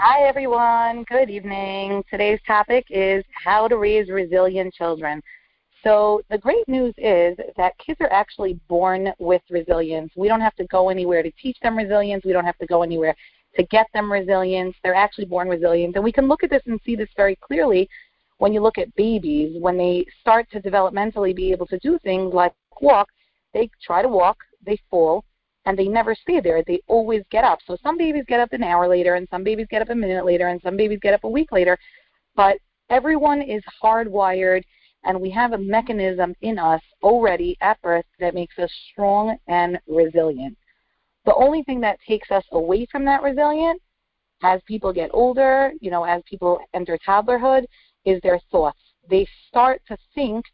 Hi, everyone. Good evening. Today's topic is how to raise resilient children. So, the great news is that kids are actually born with resilience. We don't have to go anywhere to teach them resilience, we don't have to go anywhere to get them resilience. They're actually born resilient. And we can look at this and see this very clearly when you look at babies. When they start to developmentally be able to do things like walk, they try to walk, they fall, and they never stay there. They always get up. So some babies get up an hour later, and some babies get up a minute later, and some babies get up a week later. But everyone is hardwired, and we have a mechanism in us already at birth that makes us strong and resilient. The only thing that takes us away from that resilience as people get older, you know, as people enter toddlerhood, is their thoughts. They start to think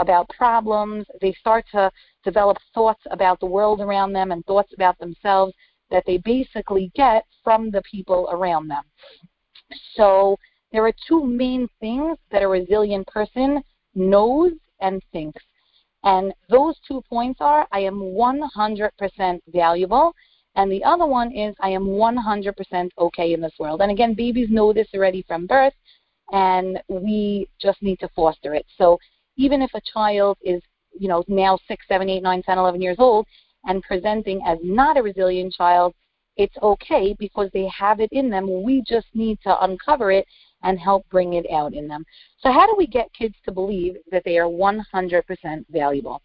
about problems. They start to develop thoughts about the world around them and thoughts about themselves that they basically get from the people around them. So there are two main things that a resilient person knows and thinks. And those two points are I am 100% valuable, and the other one is I am 100% okay in this world. And again, babies know this already from birth, and we just need to foster it. So even if a child is, you know, now six, seven, eight, nine, ten, eleven years old and presenting as not a resilient child, it's okay because they have it in them. We just need to uncover it and help bring it out in them. So, how do we get kids to believe that they are 100% valuable?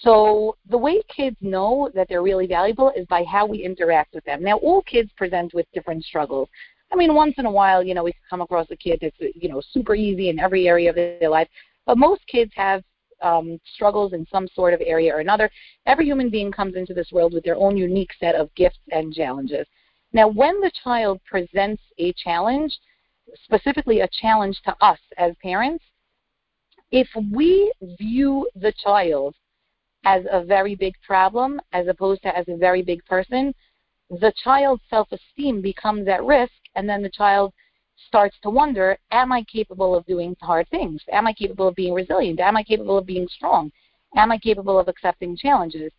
So, the way kids know that they're really valuable is by how we interact with them. Now, all kids present with different struggles. I mean, once in a while, you know, we come across a kid that's, you know, super easy in every area of their life. But most kids have um, struggles in some sort of area or another. Every human being comes into this world with their own unique set of gifts and challenges. Now, when the child presents a challenge, specifically a challenge to us as parents, if we view the child as a very big problem as opposed to as a very big person, the child's self esteem becomes at risk, and then the child starts to wonder, am I capable of doing hard things? Am I capable of being resilient? Am I capable of being strong? Am I capable of accepting challenges?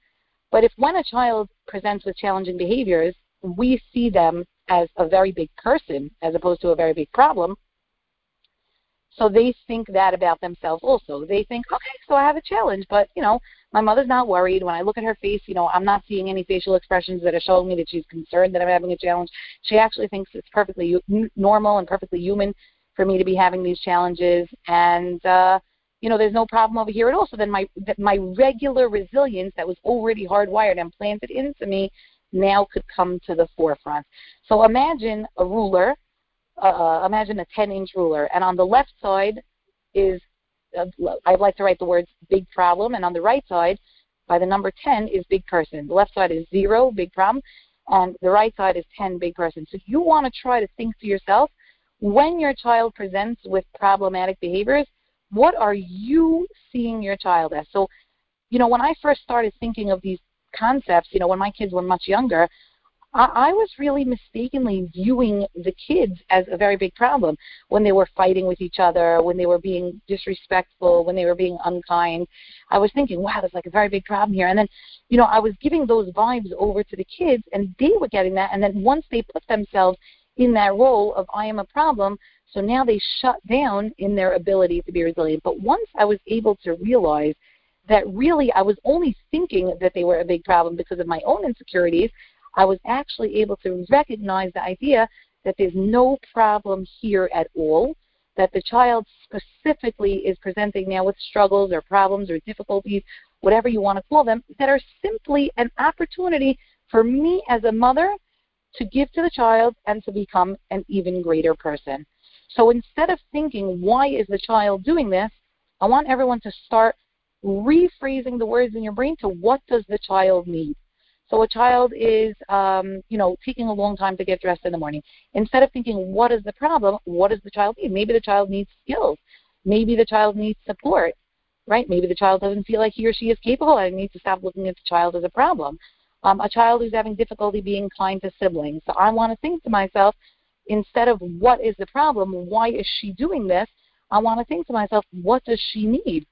But if when a child presents with challenging behaviors, we see them as a very big person as opposed to a very big problem, so they think that about themselves also. They think, okay, so I have a challenge, but you know, my mother's not worried. When I look at her face, you know, I'm not seeing any facial expressions that are showing me that she's concerned that I'm having a challenge. She actually thinks it's perfectly normal and perfectly human for me to be having these challenges, and uh, you know, there's no problem over here at all. So then my my regular resilience that was already hardwired and planted into me now could come to the forefront. So imagine a ruler uh, imagine a 10 inch ruler, and on the left side is, uh, I like to write the words big problem, and on the right side, by the number 10 is big person. The left side is zero, big problem, and the right side is 10, big person. So you want to try to think to yourself, when your child presents with problematic behaviors, what are you seeing your child as? So, you know, when I first started thinking of these concepts, you know, when my kids were much younger, I, I was really mistakenly viewing the kids as a very big problem when they were fighting with each other, when they were being disrespectful, when they were being unkind. I was thinking, wow, there's like a very big problem here. And then, you know, I was giving those vibes over to the kids, and they were getting that. And then once they put themselves in that role of I am a problem, so now they shut down in their ability to be resilient. But once I was able to realize that really I was only thinking that they were a big problem because of my own insecurities, I was actually able to recognize the idea that there's no problem here at all, that the child specifically is presenting now with struggles or problems or difficulties, whatever you want to call them, that are simply an opportunity for me as a mother to give to the child and to become an even greater person. So instead of thinking, why is the child doing this, I want everyone to start rephrasing the words in your brain to what does the child need? So a child is, um, you know, taking a long time to get dressed in the morning. Instead of thinking, what is the problem? What does the child need? Maybe the child needs skills. Maybe the child needs support, right? Maybe the child doesn't feel like he or she is capable and needs to stop looking at the child as a problem. Um, a child who's having difficulty being kind to siblings. So I want to think to myself, instead of what is the problem, why is she doing this? I want to think to myself, what does she need?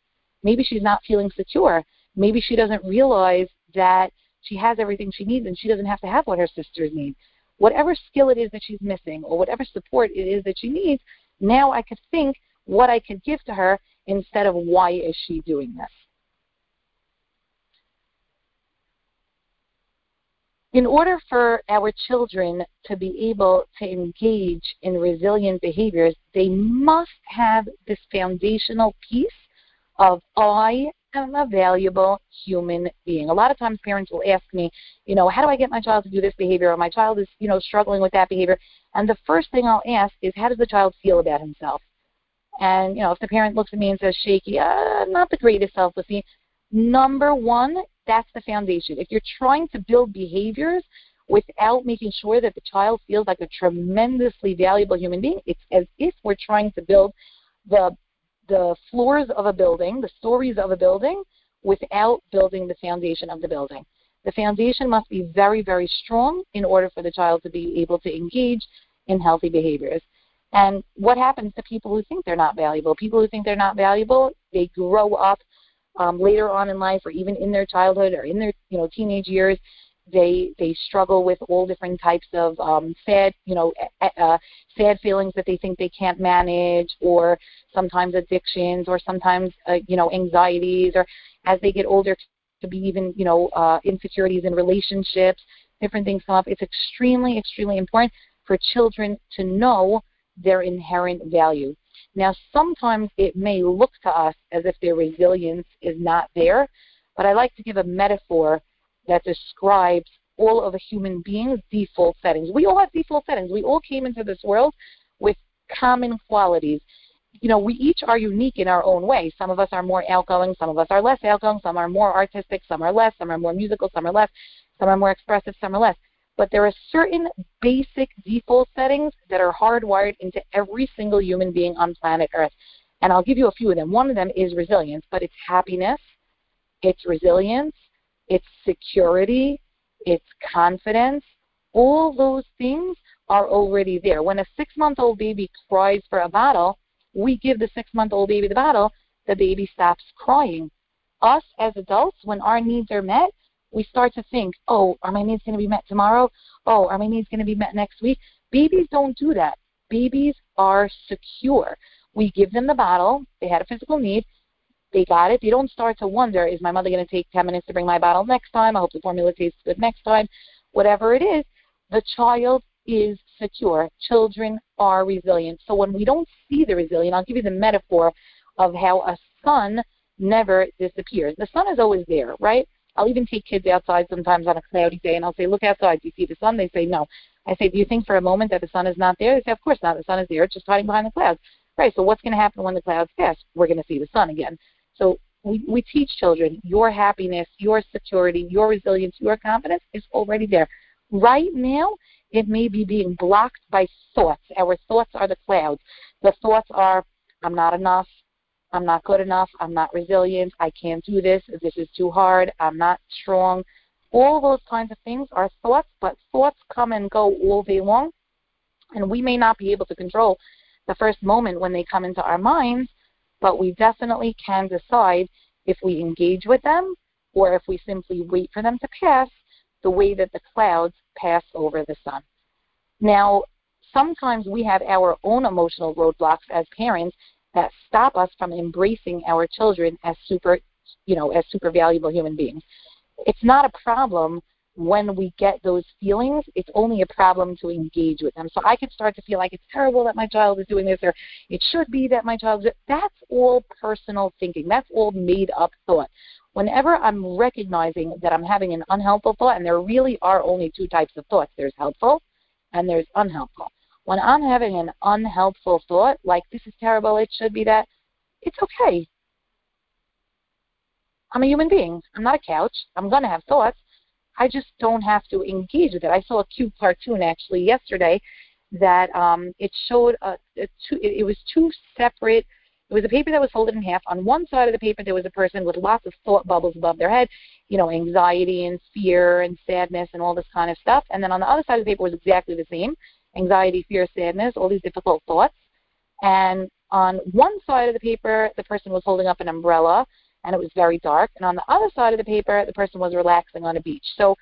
Maybe she's not feeling secure. Maybe she doesn't realize that she has everything she needs and she doesn't have to have what her sisters need. whatever skill it is that she's missing or whatever support it is that she needs, now I could think what I could give to her instead of why is she doing this. In order for our children to be able to engage in resilient behaviors, they must have this foundational piece of I am a valuable human being. A lot of times parents will ask me, you know, how do I get my child to do this behavior or my child is, you know, struggling with that behavior. And the first thing I'll ask is how does the child feel about himself? And, you know, if the parent looks at me and says shaky, uh, not the greatest self-esteem, number one, that's the foundation. If you're trying to build behaviors without making sure that the child feels like a tremendously valuable human being, it's as if we're trying to build the the floors of a building, the stories of a building, without building the foundation of the building. The foundation must be very, very strong in order for the child to be able to engage in healthy behaviors. And what happens to people who think they're not valuable? People who think they're not valuable, they grow up um, later on in life, or even in their childhood or in their you know teenage years. They they struggle with all different types of um, sad you know uh, sad feelings that they think they can't manage, or sometimes addictions, or sometimes uh, you know anxieties, or as they get older to be even you know uh, insecurities in relationships. Different things come up. It's extremely extremely important for children to know their inherent value. Now, sometimes it may look to us as if their resilience is not there, but I like to give a metaphor that describes all of a human being's default settings. We all have default settings. We all came into this world with common qualities. You know, we each are unique in our own way. Some of us are more outgoing, some of us are less outgoing, some are more artistic, some are less, some are more musical, some are less, some are more expressive, some are less but there are certain basic default settings that are hardwired into every single human being on planet Earth. And I'll give you a few of them. One of them is resilience, but it's happiness, it's resilience, it's security, it's confidence. All those things are already there. When a six month old baby cries for a bottle, we give the six month old baby the bottle, the baby stops crying. Us as adults, when our needs are met, we start to think, oh, are my needs going to be met tomorrow? Oh, are my needs going to be met next week? Babies don't do that. Babies are secure. We give them the bottle. They had a physical need. They got it. you don't start to wonder, is my mother going to take 10 minutes to bring my bottle next time? I hope the formula tastes good next time. Whatever it is, the child is secure. Children are resilient. So when we don't see the resilient, I'll give you the metaphor of how a sun never disappears. The sun is always there, right? I'll even take kids outside sometimes on a cloudy day and I'll say, look outside. Do you see the sun? They say, no. I say, do you think for a moment that the sun is not there? They say, of course not. The sun is there. It's just hiding behind the clouds. Right. So what's going to happen when the clouds pass? We're going to see the sun again. So we, we teach children your happiness, your security, your resilience, your confidence is already there. Right now, it may be being blocked by thoughts. Our thoughts are the clouds. The thoughts are, I'm not enough. I'm not good enough, I'm not resilient, I can't do this, this is too hard, I'm not strong. All those kinds of things are thoughts, but thoughts come and go all day long, and we may not be able to control the first moment when they come into our minds, but we definitely can decide if we engage with them or if we simply wait for them to pass the way that the clouds pass over the sun. Now, sometimes we have our own emotional roadblocks as parents that stop us from embracing our children as super, you know, as super valuable human beings. It's not a problem when we get those feelings. It's only a problem to engage with them. So I could start to feel like it's terrible that my child is doing this, or it should be that my child. Is, that's all personal thinking. That's all made up thought. Whenever I'm recognizing that I'm having an unhelpful thought, and there really are only two types of thoughts. There's helpful and there's unhelpful. When I'm having an unhelpful thought, like this is terrible, it should be that, it's okay. I'm a human being. I'm not a couch. I'm going to have thoughts. I just don't have to engage with it. I saw a cute cartoon actually yesterday that um, it showed a, a two, it, was two separate. It was a paper that was folded in half. On one side of the paper, there was a person with lots of thought bubbles above their head, you know, anxiety and fear and sadness and all this kind of stuff. And then on the other side of the paper was exactly the same anxiety, fear, sadness, all these difficult thoughts. And on one side of the paper, the person was holding up an umbrella and it was very dark. And on the other side of the paper, the person was relaxing on a beach. So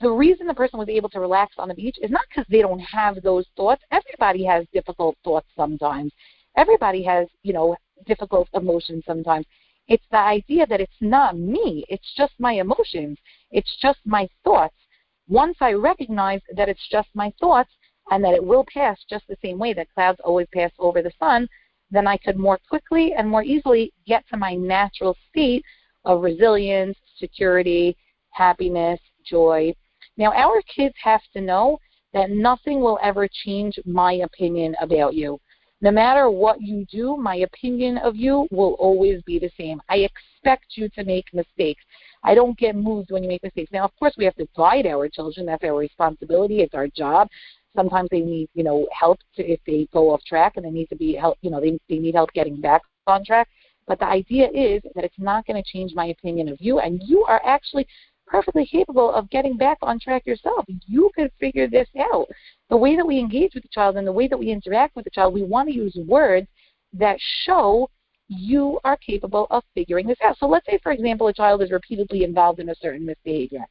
the reason the person was able to relax on the beach is not because they don't have those thoughts. Everybody has difficult thoughts sometimes. Everybody has, you know, difficult emotions sometimes. It's the idea that it's not me. It's just my emotions. It's just my thoughts. Once I recognize that it's just my thoughts and that it will pass just the same way that clouds always pass over the sun, then I could more quickly and more easily get to my natural state of resilience, security, happiness, joy. Now, our kids have to know that nothing will ever change my opinion about you. No matter what you do, my opinion of you will always be the same. I expect you to make mistakes. I don't get moved when you make mistakes. Now, of course, we have to guide our children. That's our responsibility. It's our job. Sometimes they need, you know, help to, if they go off track and they need to be help, you know, they, they need help getting back on track. But the idea is that it's not going to change my opinion of you, and you are actually perfectly capable of getting back on track yourself. You could figure this out. The way that we engage with the child and the way that we interact with the child, we want to use words that show you are capable of figuring this out. So let's say, for example, a child is repeatedly involved in a certain misbehavior.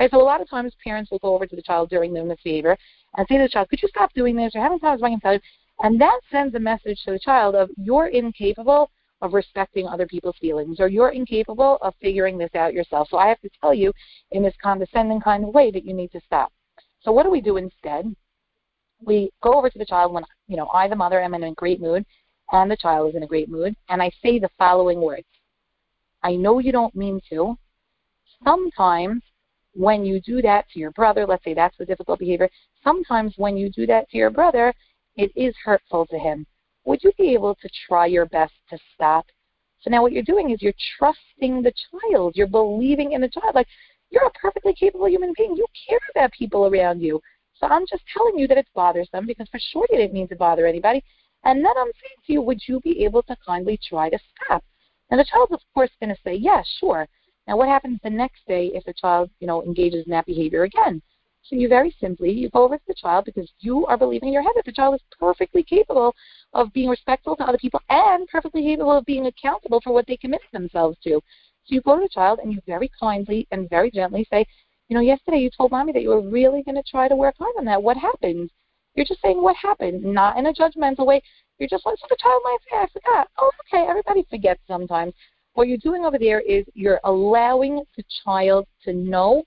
Right? So a lot of times parents will go over to the child during the misbehavior and say to the child, could you stop doing this? Or how many times I can tell you? And that sends a message to the child of you're incapable of respecting other people's feelings, or you're incapable of figuring this out yourself. So I have to tell you in this condescending kind of way that you need to stop. So what do we do instead? We go over to the child when you know I, the mother, am in a great mood, and the child is in a great mood, and I say the following words. I know you don't mean to. Sometimes when you do that to your brother, let's say that's the difficult behavior, sometimes when you do that to your brother, it is hurtful to him would you be able to try your best to stop? So now what you're doing is you're trusting the child. You're believing in the child. Like, you're a perfectly capable human being. You care about people around you. So I'm just telling you that it's bothersome because for sure you didn't mean to bother anybody. And then I'm saying to you, would you be able to kindly try to stop? And the child's of course going to say, yeah, sure. Now what happens the next day if the child, you know, engages in that behavior again? So you very simply, you go over to the child because you are believing in your head that the child is perfectly capable of being respectful to other people and perfectly capable of being accountable for what they committed themselves to. So you go to the child and you very kindly and very gently say, you know, yesterday you told mommy that you were really going to try to work hard on that. What happened? You're just saying what happened, not in a judgmental way. You're just like, so the child might say, I forgot. Oh, okay, everybody forgets sometimes. What you're doing over there is you're allowing the child to know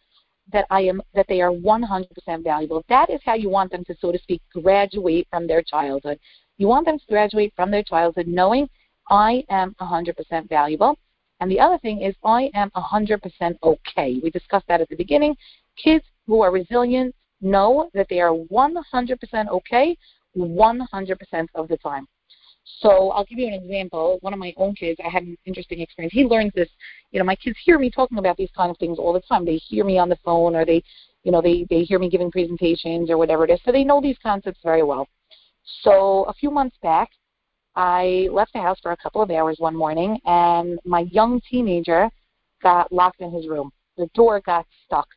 that I am that they are 100% valuable. That is how you want them to, so to speak, graduate from their childhood. You want them to graduate from their childhood knowing I am 100% valuable. And the other thing is I am 100% okay. We discussed that at the beginning. Kids who are resilient know that they are 100% okay 100% of the time. So I'll give you an example. One of my own kids, I had an interesting experience. He learns this. You know, my kids hear me talking about these kind of things all the time. They hear me on the phone, or they, you know, they they hear me giving presentations or whatever it is. So they know these concepts very well. So a few months back, I left the house for a couple of hours one morning, and my young teenager got locked in his room. The door got stuck,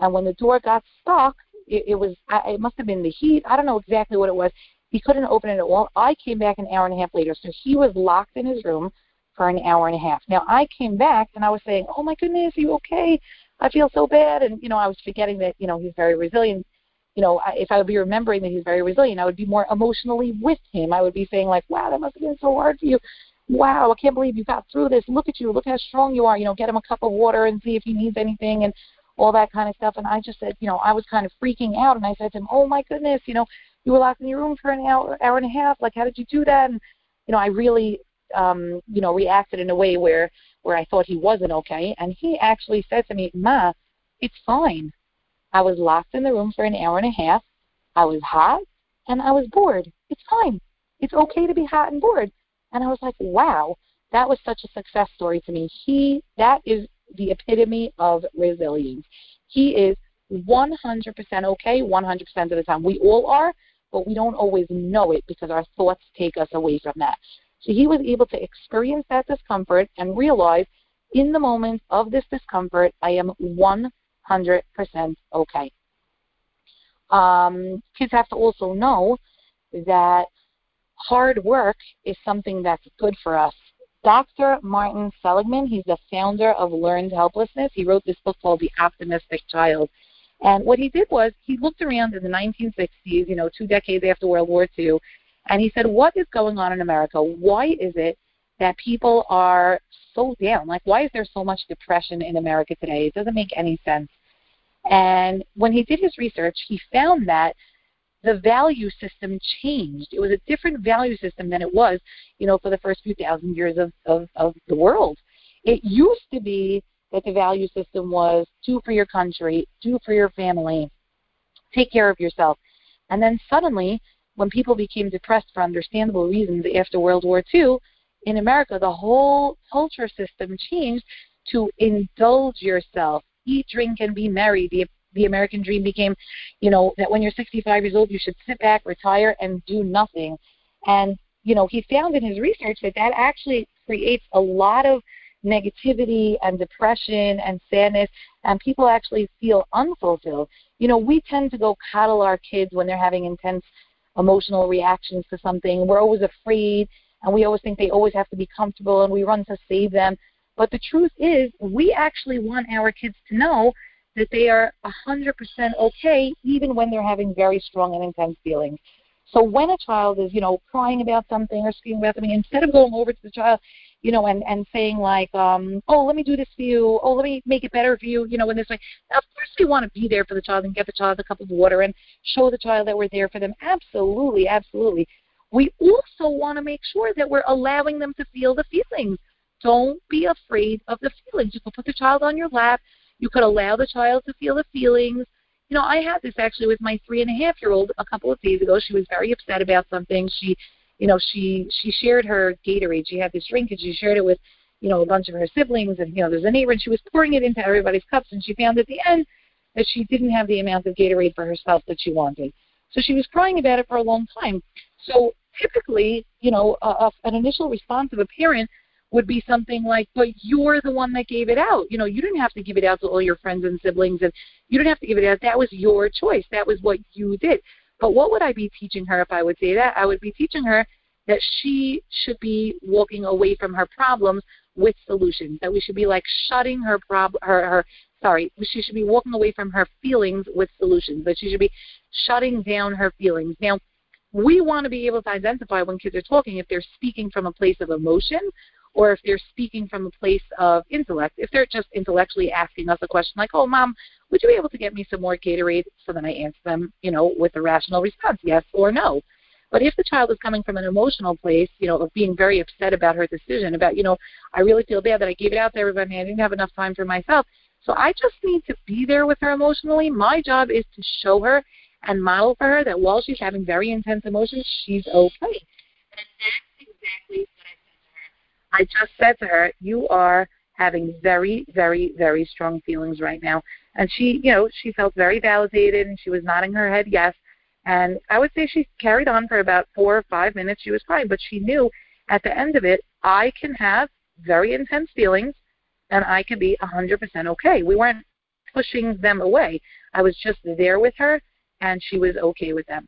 and when the door got stuck, it, it was I, it must have been the heat. I don't know exactly what it was. He couldn't open it at all. I came back an hour and a half later, so he was locked in his room for an hour and a half. Now I came back and I was saying, "Oh my goodness, are you okay? I feel so bad." And you know, I was forgetting that you know he's very resilient. You know, if I would be remembering that he's very resilient, I would be more emotionally with him. I would be saying like, "Wow, that must have been so hard for you. Wow, I can't believe you got through this. Look at you. Look how strong you are. You know, get him a cup of water and see if he needs anything and all that kind of stuff." And I just said, you know, I was kind of freaking out, and I said to him, "Oh my goodness, you know." You were locked in your room for an hour, hour and a half. Like, how did you do that? And you know, I really, um, you know, reacted in a way where where I thought he wasn't okay. And he actually said to me, "Ma, it's fine. I was locked in the room for an hour and a half. I was hot and I was bored. It's fine. It's okay to be hot and bored." And I was like, "Wow." That was such a success story to me. He, that is the epitome of resilience. He is 100% okay 100% of the time. We all are, but we don't always know it because our thoughts take us away from that. So he was able to experience that discomfort and realize in the moment of this discomfort, I am 100% okay. Um, kids have to also know that hard work is something that's good for us. Dr. Martin Seligman, he's the founder of Learned Helplessness. He wrote this book called The Optimistic Child. And what he did was he looked around in the 1960s, you know, two decades after World War II, and he said, What is going on in America? Why is it that people are so down? Like, why is there so much depression in America today? It doesn't make any sense. And when he did his research, he found that the value system changed. It was a different value system than it was, you know, for the first few thousand years of, of, of the world. It used to be that the value system was do for your country, do for your family, take care of yourself. And then suddenly, when people became depressed for understandable reasons after World War II, in America, the whole culture system changed to indulge yourself, eat, drink, and be merry. The the American dream became, you know, that when you're 65 years old, you should sit back, retire, and do nothing. And, you know, he found in his research that that actually creates a lot of negativity and depression and sadness, and people actually feel unfulfilled. You know, we tend to go coddle our kids when they're having intense emotional reactions to something. We're always afraid, and we always think they always have to be comfortable, and we run to save them. But the truth is, we actually want our kids to know that they are 100% okay even when they're having very strong and intense feelings. So when a child is, you know, crying about something or screaming about something, instead of going over to the child, you know, and and saying like, um, oh, let me do this for you, oh, let me make it better for you, you know, in this way. Now, of course, we want to be there for the child and get the child a cup of water and show the child that we're there for them. Absolutely, absolutely. We also want to make sure that we're allowing them to feel the feelings. Don't be afraid of the feelings. You can put the child on your lap. You could allow the child to feel the feelings. You know, I had this actually with my three and a half year old a couple of days ago. She was very upset about something. She, you know, she she shared her Gatorade. She had this drink and she shared it with, you know, a bunch of her siblings and you know, there's a neighbor and she was pouring it into everybody's cups and she found at the end that she didn't have the amount of Gatorade for herself that she wanted. So she was crying about it for a long time. So typically, you know, uh, an initial response of a parent would be something like, but you're the one that gave it out. You know, you didn't have to give it out to all your friends and siblings, and you didn't have to give it out. That was your choice. That was what you did. But what would I be teaching her if I would say that? I would be teaching her that she should be walking away from her problems with solutions. That we should be like shutting her prob her her sorry, she should be walking away from her feelings with solutions. That she should be shutting down her feelings. Now, we want to be able to identify when kids are talking if they're speaking from a place of emotion or if they're speaking from a place of intellect. If they're just intellectually asking us a question like, "Oh, mom, would you be able to get me some more Gatorade?" So then I answer them, you know, with a rational response, yes or no. But if the child is coming from an emotional place, you know, of being very upset about her decision, about, you know, I really feel bad that I gave it out to everybody, I didn't have enough time for myself. So I just need to be there with her emotionally. My job is to show her and model for her that while she's having very intense emotions, she's okay. And that's exactly what I said to her. I just said to her, "You are having very, very, very strong feelings right now." And she, you know, she felt very validated, and she was nodding her head yes. And I would say she carried on for about four or five minutes. She was crying, but she knew at the end of it, I can have very intense feelings, and I can be 100% okay. We weren't pushing them away. I was just there with her, and she was okay with them.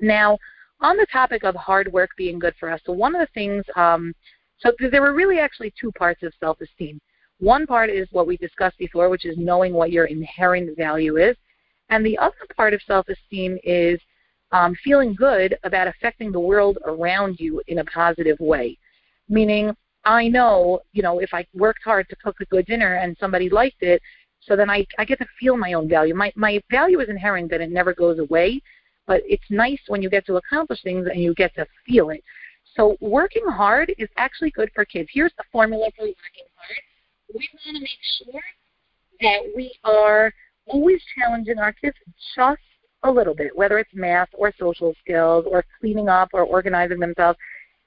Now, on the topic of hard work being good for us, so one of the things um, so there were really actually two parts of self-esteem. One part is what we discussed before, which is knowing what your inherent value is. And the other part of self-esteem is um, feeling good about affecting the world around you in a positive way. Meaning, I know, you know, if I worked hard to cook a good dinner and somebody liked it, so then I, I get to feel my own value. My, my value is inherent that it never goes away, but it's nice when you get to accomplish things and you get to feel it. So working hard is actually good for kids. Here's the formula for working hard. We want to make sure that we are always challenging our kids just a little bit, whether it's math or social skills or cleaning up or organizing themselves.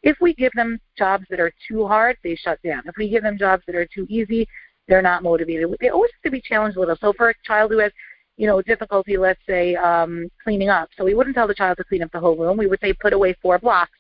If we give them jobs that are too hard, they shut down. If we give them jobs that are too easy, they're not motivated. They always have to be challenged a little. So for a child who has, you know, difficulty, let's say, um, cleaning up, so we wouldn't tell the child to clean up the whole room. We would say put away four blocks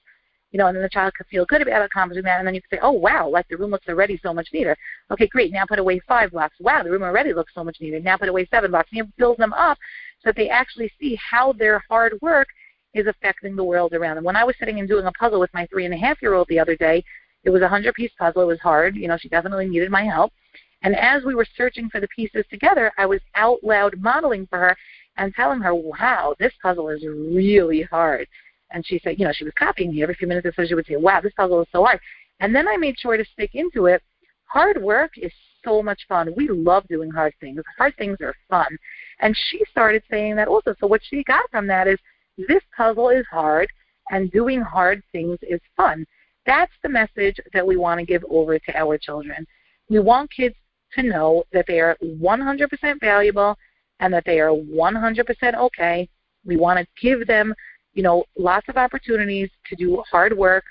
you know, and then the child could feel good about accomplishing that, and then you could say, oh wow, like the room looks already so much neater. Okay, great. Now put away five blocks. Wow, the room already looks so much neater. Now put away seven blocks. And you build them up so that they actually see how their hard work is affecting the world around them. When I was sitting and doing a puzzle with my three and a half year old the other day, it was a hundred piece puzzle. It was hard. You know, she definitely needed my help. And as we were searching for the pieces together, I was out loud modeling for her and telling her, wow, this puzzle is really hard. And she said, you know, she was copying me every few minutes so. She would say, wow, this puzzle is so hard. And then I made sure to stick into it. Hard work is so much fun. We love doing hard things. Hard things are fun. And she started saying that also. So what she got from that is this puzzle is hard and doing hard things is fun. That's the message that we want to give over to our children. We want kids to know that they are 100% valuable and that they are 100% okay. We want to give them, you know, lots of opportunities to do hard work,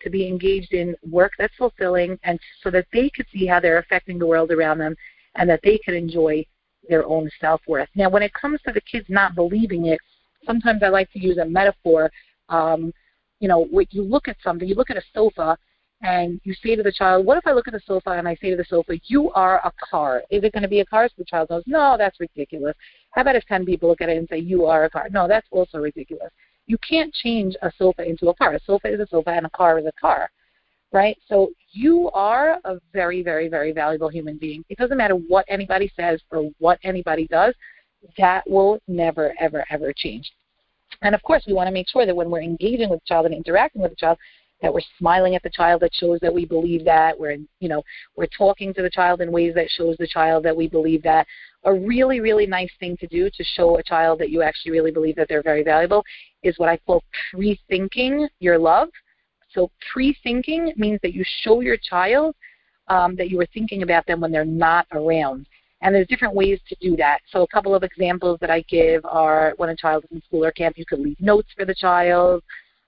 to be engaged in work that's fulfilling, and so that they could see how they're affecting the world around them and that they could enjoy their own self worth. Now, when it comes to the kids not believing it, sometimes I like to use a metaphor. Um, you know, when you look at something, you look at a sofa, and you say to the child, What if I look at the sofa and I say to the sofa, You are a car? Is it going to be a car? So the child goes, No, that's ridiculous. How about if 10 people look at it and say, You are a car? No, that's also ridiculous. You can't change a sofa into a car. A sofa is a sofa and a car is a car, right? So you are a very, very, very valuable human being. It doesn't matter what anybody says or what anybody does, that will never, ever, ever change. And of course, we want to make sure that when we're engaging with a child and interacting with a child, that we're smiling at the child that shows that we believe that we're you know we're talking to the child in ways that shows the child that we believe that a really really nice thing to do to show a child that you actually really believe that they're very valuable is what i call pre-thinking your love so pre-thinking means that you show your child um, that you were thinking about them when they're not around and there's different ways to do that. So a couple of examples that I give are when a child is in school or camp, you could leave notes for the child.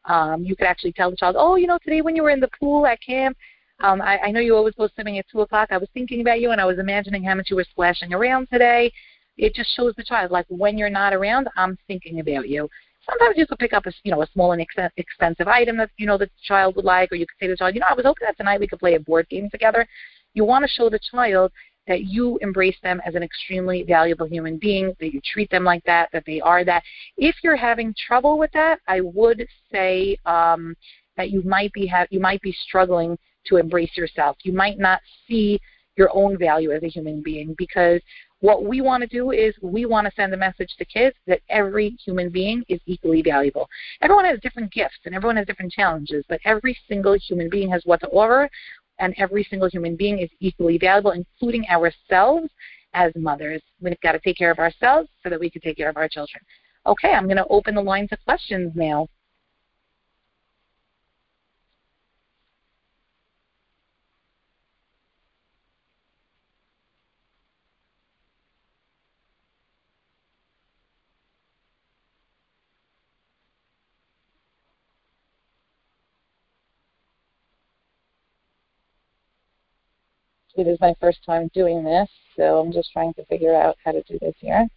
Um, you could actually tell the child, oh, you know, today when you were in the pool at camp, um, I, I know you always go swimming at 2 o'clock. I was thinking about you and I was imagining how much you were splashing around today. It just shows the child, like, when you're not around, I'm thinking about you. Sometimes you could pick up a, you know, a small and ex- expensive item that, you know, the child would like, or you could say to the child, you know, I was hoping that tonight we could play a board game together. You want to show the child that you embrace them as an extremely valuable human being, that you treat them like that, that they are that. If you're having trouble with that, I would say um, that you might be have you might be struggling to embrace yourself. You might not see your own value as a human being because what we want to do is we want to send a message to kids that every human being is equally valuable. Everyone has different gifts and everyone has different challenges, but every single human being has what to offer and every single human being is equally valuable, including ourselves as mothers. We've got to take care of ourselves so that we can take care of our children. Okay, I'm going to open the line to questions now. It is my first time doing this, so I'm just trying to figure out how to do this here.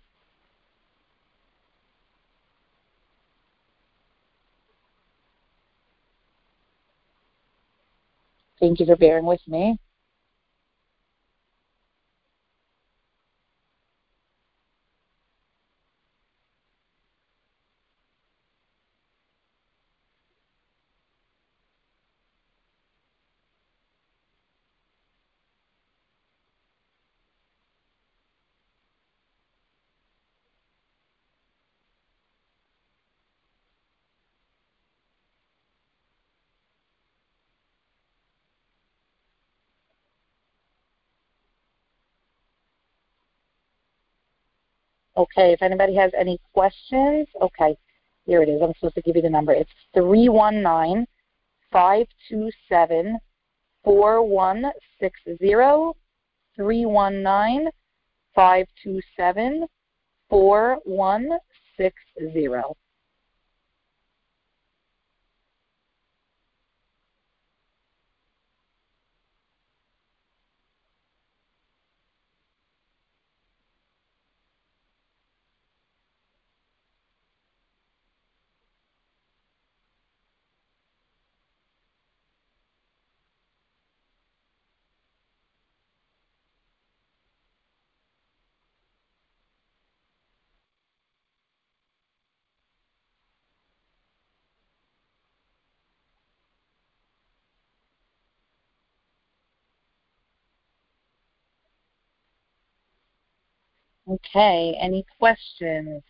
Thank you for bearing with me. Okay, if anybody has any questions, okay, here it is. I'm supposed to give you the number. It's 319 527 4160. 319 527 4160. Okay, any questions?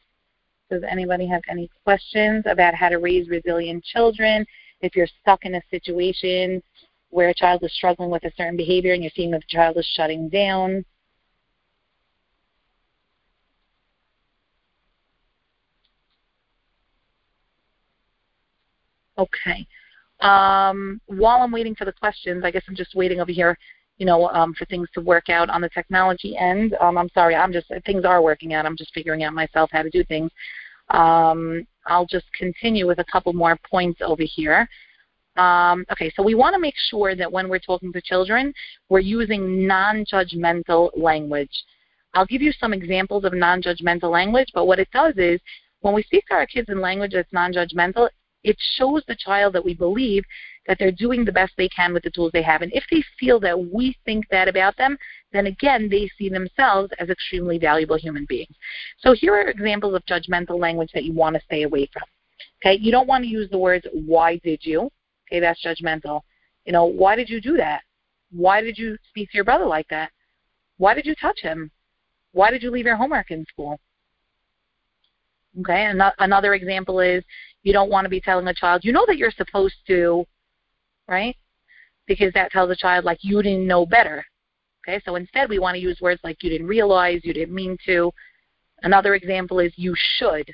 Does anybody have any questions about how to raise resilient children? If you're stuck in a situation where a child is struggling with a certain behavior and you're seeing that the child is shutting down. Okay. Um, while I'm waiting for the questions, I guess I'm just waiting over here, you know, um, for things to work out on the technology end. Um, I'm sorry, I'm just things are working out. I'm just figuring out myself how to do things. Um, I'll just continue with a couple more points over here. Um, okay, so we want to make sure that when we're talking to children, we're using non-judgmental language. I'll give you some examples of non-judgmental language, but what it does is when we speak to our kids in language that's non-judgmental, it shows the child that we believe that they're doing the best they can with the tools they have. And if they feel that we think that about them, then again, they see themselves as extremely valuable human beings. So here are examples of judgmental language that you want to stay away from. Okay, you don't want to use the words, why did you? Okay, that's judgmental. You know, why did you do that? Why did you speak to your brother like that? Why did you touch him? Why did you leave your homework in school? Okay, another example is you don't want to be telling a child, you know that you're supposed to, right? Because that tells a child like you didn't know better. Okay, so instead we want to use words like you didn't realize, you didn't mean to. Another example is you should,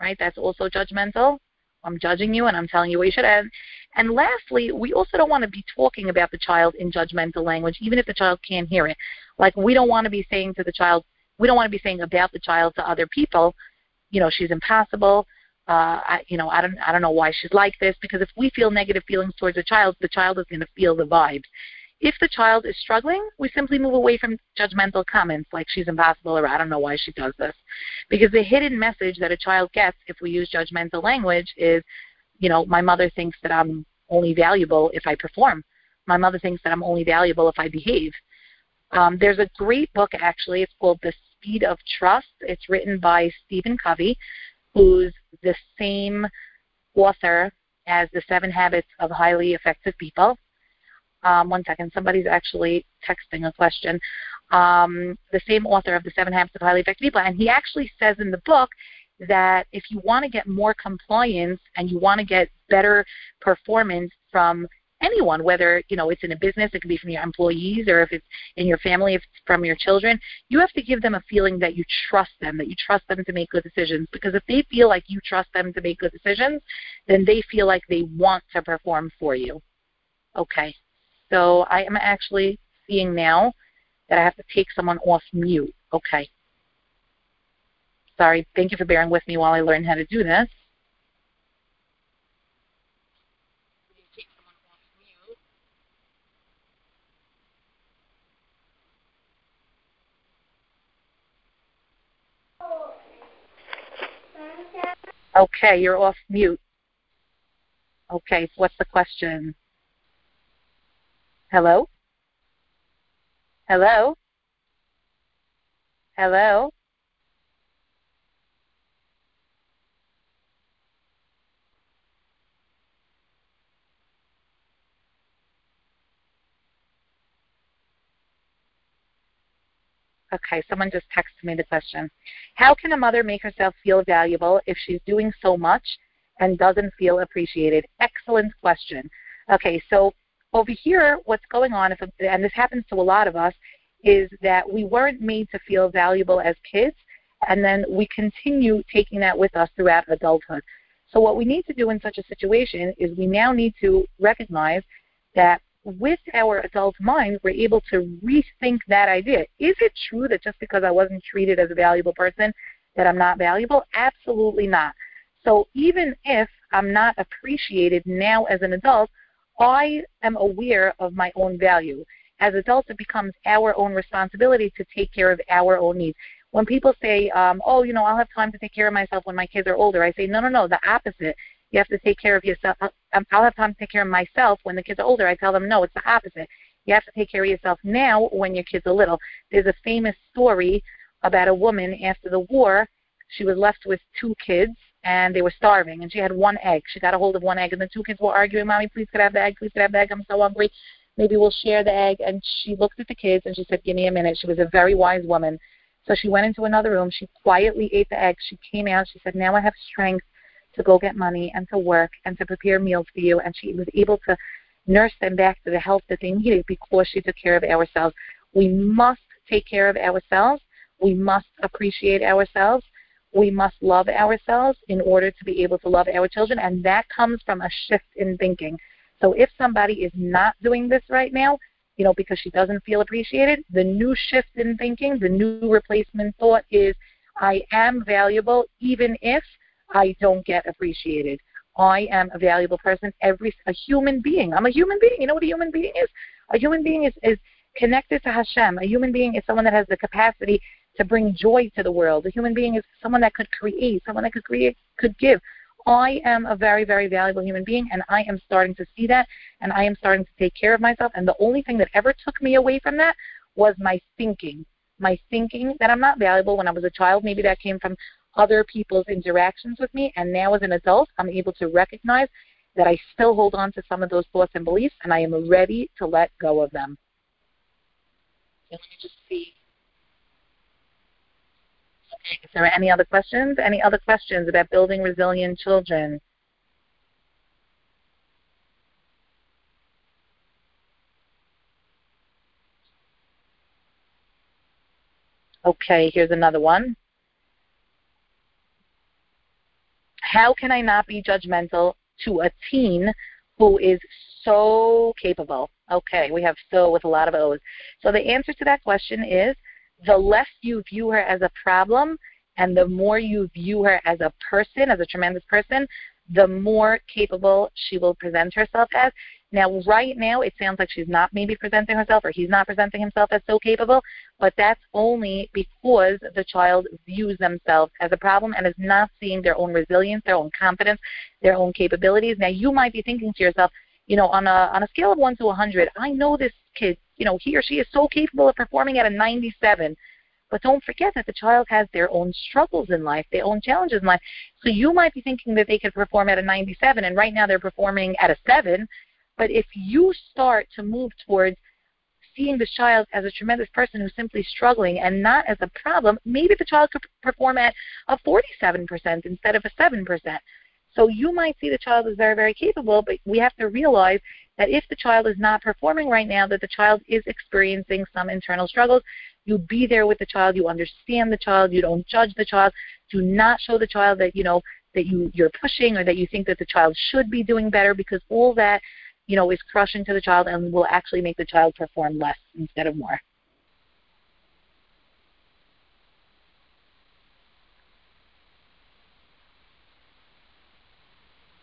right? That's also judgmental. I'm judging you and I'm telling you what you should. And, and lastly, we also don't want to be talking about the child in judgmental language, even if the child can't hear it. Like we don't want to be saying to the child, we don't want to be saying about the child to other people, you know, she's impossible. Uh, I, you know, I don't, I don't know why she's like this. Because if we feel negative feelings towards a child, the child is going to feel the vibes. If the child is struggling, we simply move away from judgmental comments like she's impossible or I don't know why she does this. Because the hidden message that a child gets if we use judgmental language is, you know, my mother thinks that I'm only valuable if I perform. My mother thinks that I'm only valuable if I behave. Um, there's a great book actually. It's called The Speed of Trust. It's written by Stephen Covey, who's the same author as The Seven Habits of Highly Effective People. Um, one second, somebody's actually texting a question. Um, the same author of The Seven Habits of Highly Effective People, and he actually says in the book that if you want to get more compliance and you want to get better performance from anyone, whether you know it's in a business, it can be from your employees, or if it's in your family, if it's from your children, you have to give them a feeling that you trust them, that you trust them to make good decisions. Because if they feel like you trust them to make good decisions, then they feel like they want to perform for you. Okay, so I am actually seeing now that I have to take someone off mute. Okay. Sorry. Thank you for bearing with me while I learn how to do this. Okay, you're off mute. Okay, what's the question? Hello? Hello? Hello? Okay, someone just texted me the question. How can a mother make herself feel valuable if she's doing so much and doesn't feel appreciated? Excellent question. Okay, so over here, what's going on, if, and this happens to a lot of us, is that we weren't made to feel valuable as kids, and then we continue taking that with us throughout adulthood. So what we need to do in such a situation is we now need to recognize that with our adult mind, we're able to rethink that idea. Is it true that just because I wasn't treated as a valuable person, that I'm not valuable? Absolutely not. So even if I'm not appreciated now as an adult, I am aware of my own value. As adults, it becomes our own responsibility to take care of our own needs. When people say, um, oh, you know, I'll have time to take care of myself when my kids are older, I say, no, no, no, the opposite. You have to take care of yourself. Um, I'll have time to take care of myself when the kids are older. I tell them, no, it's the opposite. You have to take care of yourself now when your kids are little. There's a famous story about a woman after the war. She was left with two kids, and they were starving, and she had one egg. She got a hold of one egg, and the two kids were arguing, Mommy, please could I have the egg? Please could I have the egg? I'm so hungry. Maybe we'll share the egg. And she looked at the kids, and she said, Give me a minute. She was a very wise woman. So she went into another room. She quietly ate the egg, She came out. She said, Now I have strength to go get money and to work and to prepare meals for you. And she was able to nurse them back to the health that they needed because she took care of ourselves. We must take care of ourselves. We must appreciate ourselves. We must love ourselves in order to be able to love our children. And that comes from a shift in thinking. So if somebody is not doing this right now, you know, because she doesn't feel appreciated, the new shift in thinking, the new replacement thought is I am valuable even if I don't get appreciated. I am a valuable person. Every a human being. I'm a human being. You know what a human being is? A human being is, is connected to Hashem. A human being is someone that has the capacity to bring joy to the world. A human being is someone that could create, someone that could create, could give. I am a very, very valuable human being, and I am starting to see that, and I am starting to take care of myself. And the only thing that ever took me away from that was my thinking. My thinking that I'm not valuable when I was a child. Maybe that came from other people's interactions with me, and now as an adult, I'm able to recognize that I still hold on to some of those thoughts and beliefs, and I am ready to let go of them. let me just see Okay, is there any other questions? Any other questions about building resilient children? Okay, here's another one. How can I not be judgmental to a teen who is so capable? Okay, we have so with a lot of O's. So the answer to that question is the less you view her as a problem and the more you view her as a person, as a tremendous person, the more capable she will present herself as. Now, right now, it sounds like she's not maybe presenting herself or he's not presenting himself as so capable, but that's only because the child views themselves as a problem and is not seeing their own resilience, their own confidence, their own capabilities. Now, you might be thinking to yourself, you know, on a on a scale of one to a hundred, I know this kid, you know, he or she is so capable of performing at a 97. But don't forget that the child has their own struggles in life, their own challenges in life. So you might be thinking that they could perform at a 97, and right now they're performing at a 7. But if you start to move towards seeing the child as a tremendous person who's simply struggling and not as a problem, maybe the child could perform at a 47% instead of a 7%. So you might see the child as very, very capable, but we have to realize that if the child is not performing right now, that the child is experiencing some internal struggles. You be there with the child, you understand the child, you don't judge the child. Do not show the child that, you know, that you, you're pushing or that you think that the child should be doing better because all that, you know, is crushing to the child and will actually make the child perform less instead of more.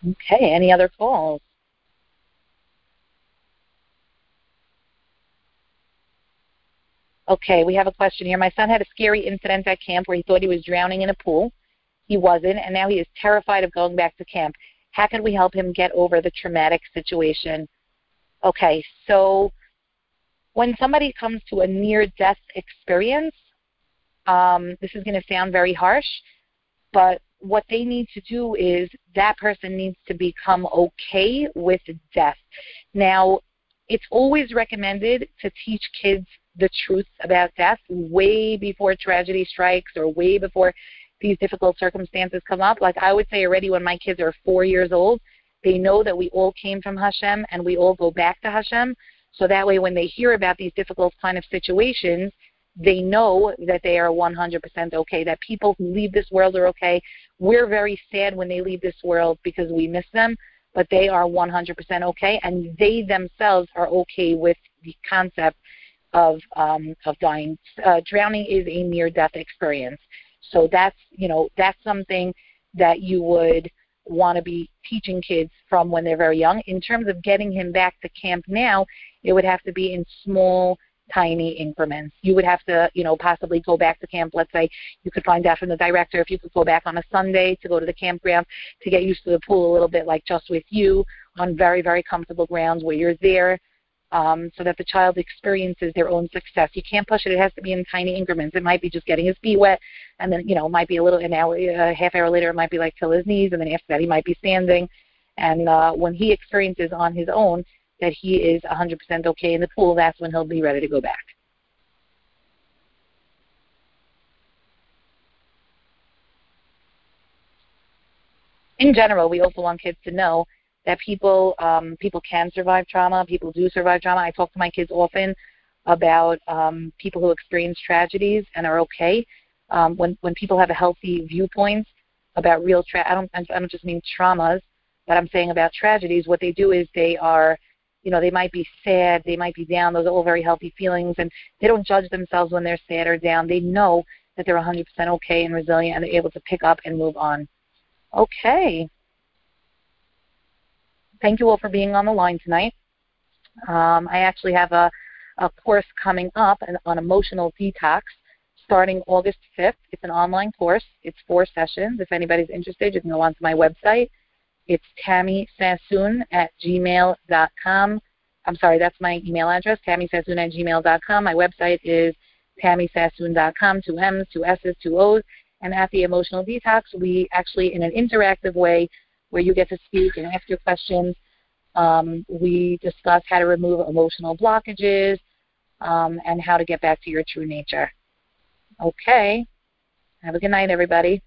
Okay, any other calls? Okay, we have a question here. My son had a scary incident at camp where he thought he was drowning in a pool. He wasn't, and now he is terrified of going back to camp. How can we help him get over the traumatic situation? Okay, so when somebody comes to a near death experience, um, this is going to sound very harsh, but what they need to do is that person needs to become okay with death. Now, it's always recommended to teach kids the truth about death way before tragedy strikes or way before these difficult circumstances come up. Like I would say already when my kids are four years old, they know that we all came from Hashem and we all go back to Hashem. So that way when they hear about these difficult kind of situations, they know that they are 100% okay, that people who leave this world are okay. We're very sad when they leave this world because we miss them, but they are 100% okay, and they themselves are okay with the concept of um, of dying. Uh, drowning is a near death experience, so that's you know that's something that you would want to be teaching kids from when they're very young. In terms of getting him back to camp now, it would have to be in small tiny increments. You would have to, you know, possibly go back to camp. Let's say you could find out from the director if you could go back on a Sunday to go to the campground to get used to the pool a little bit, like just with you on very, very comfortable grounds where you're there um, so that the child experiences their own success. You can't push it. It has to be in tiny increments. It might be just getting his feet wet, and then, you know, it might be a little, an hour, a half hour later, it might be like till his knees, and then after that, he might be standing. And uh, when he experiences on his own that he is 100% okay in the pool, that's when he'll be ready to go back. in general, we also want kids to know that people um, people can survive trauma. People do survive trauma. I talk to my kids often about um, people who experience tragedies and are okay. Um, when when people have a healthy viewpoint about real tra- I don't I don't just mean traumas, but I'm saying about tragedies. What they do is they are you know, they might be sad, they might be down. Those are all very healthy feelings, and they don't judge themselves when they're sad or down. They know that they're 100% okay and resilient, and they're able to pick up and move on. Okay. Thank you all for being on the line tonight. Um, I actually have a, a course coming up on emotional detox starting August 5th. It's an online course. It's four sessions. If anybody's interested, you can go onto my website. It's Tammy Sassoon at gmail.com. I'm sorry, that's my email address, tammysassoon at gmail.com. My website is tammysassoon.com, two M's, two S's, two O's. And at the Emotional Detox, we actually, in an interactive way, where you get to speak and ask your questions, um, we discuss how to remove emotional blockages um, and how to get back to your true nature. Okay. Have a good night, everybody.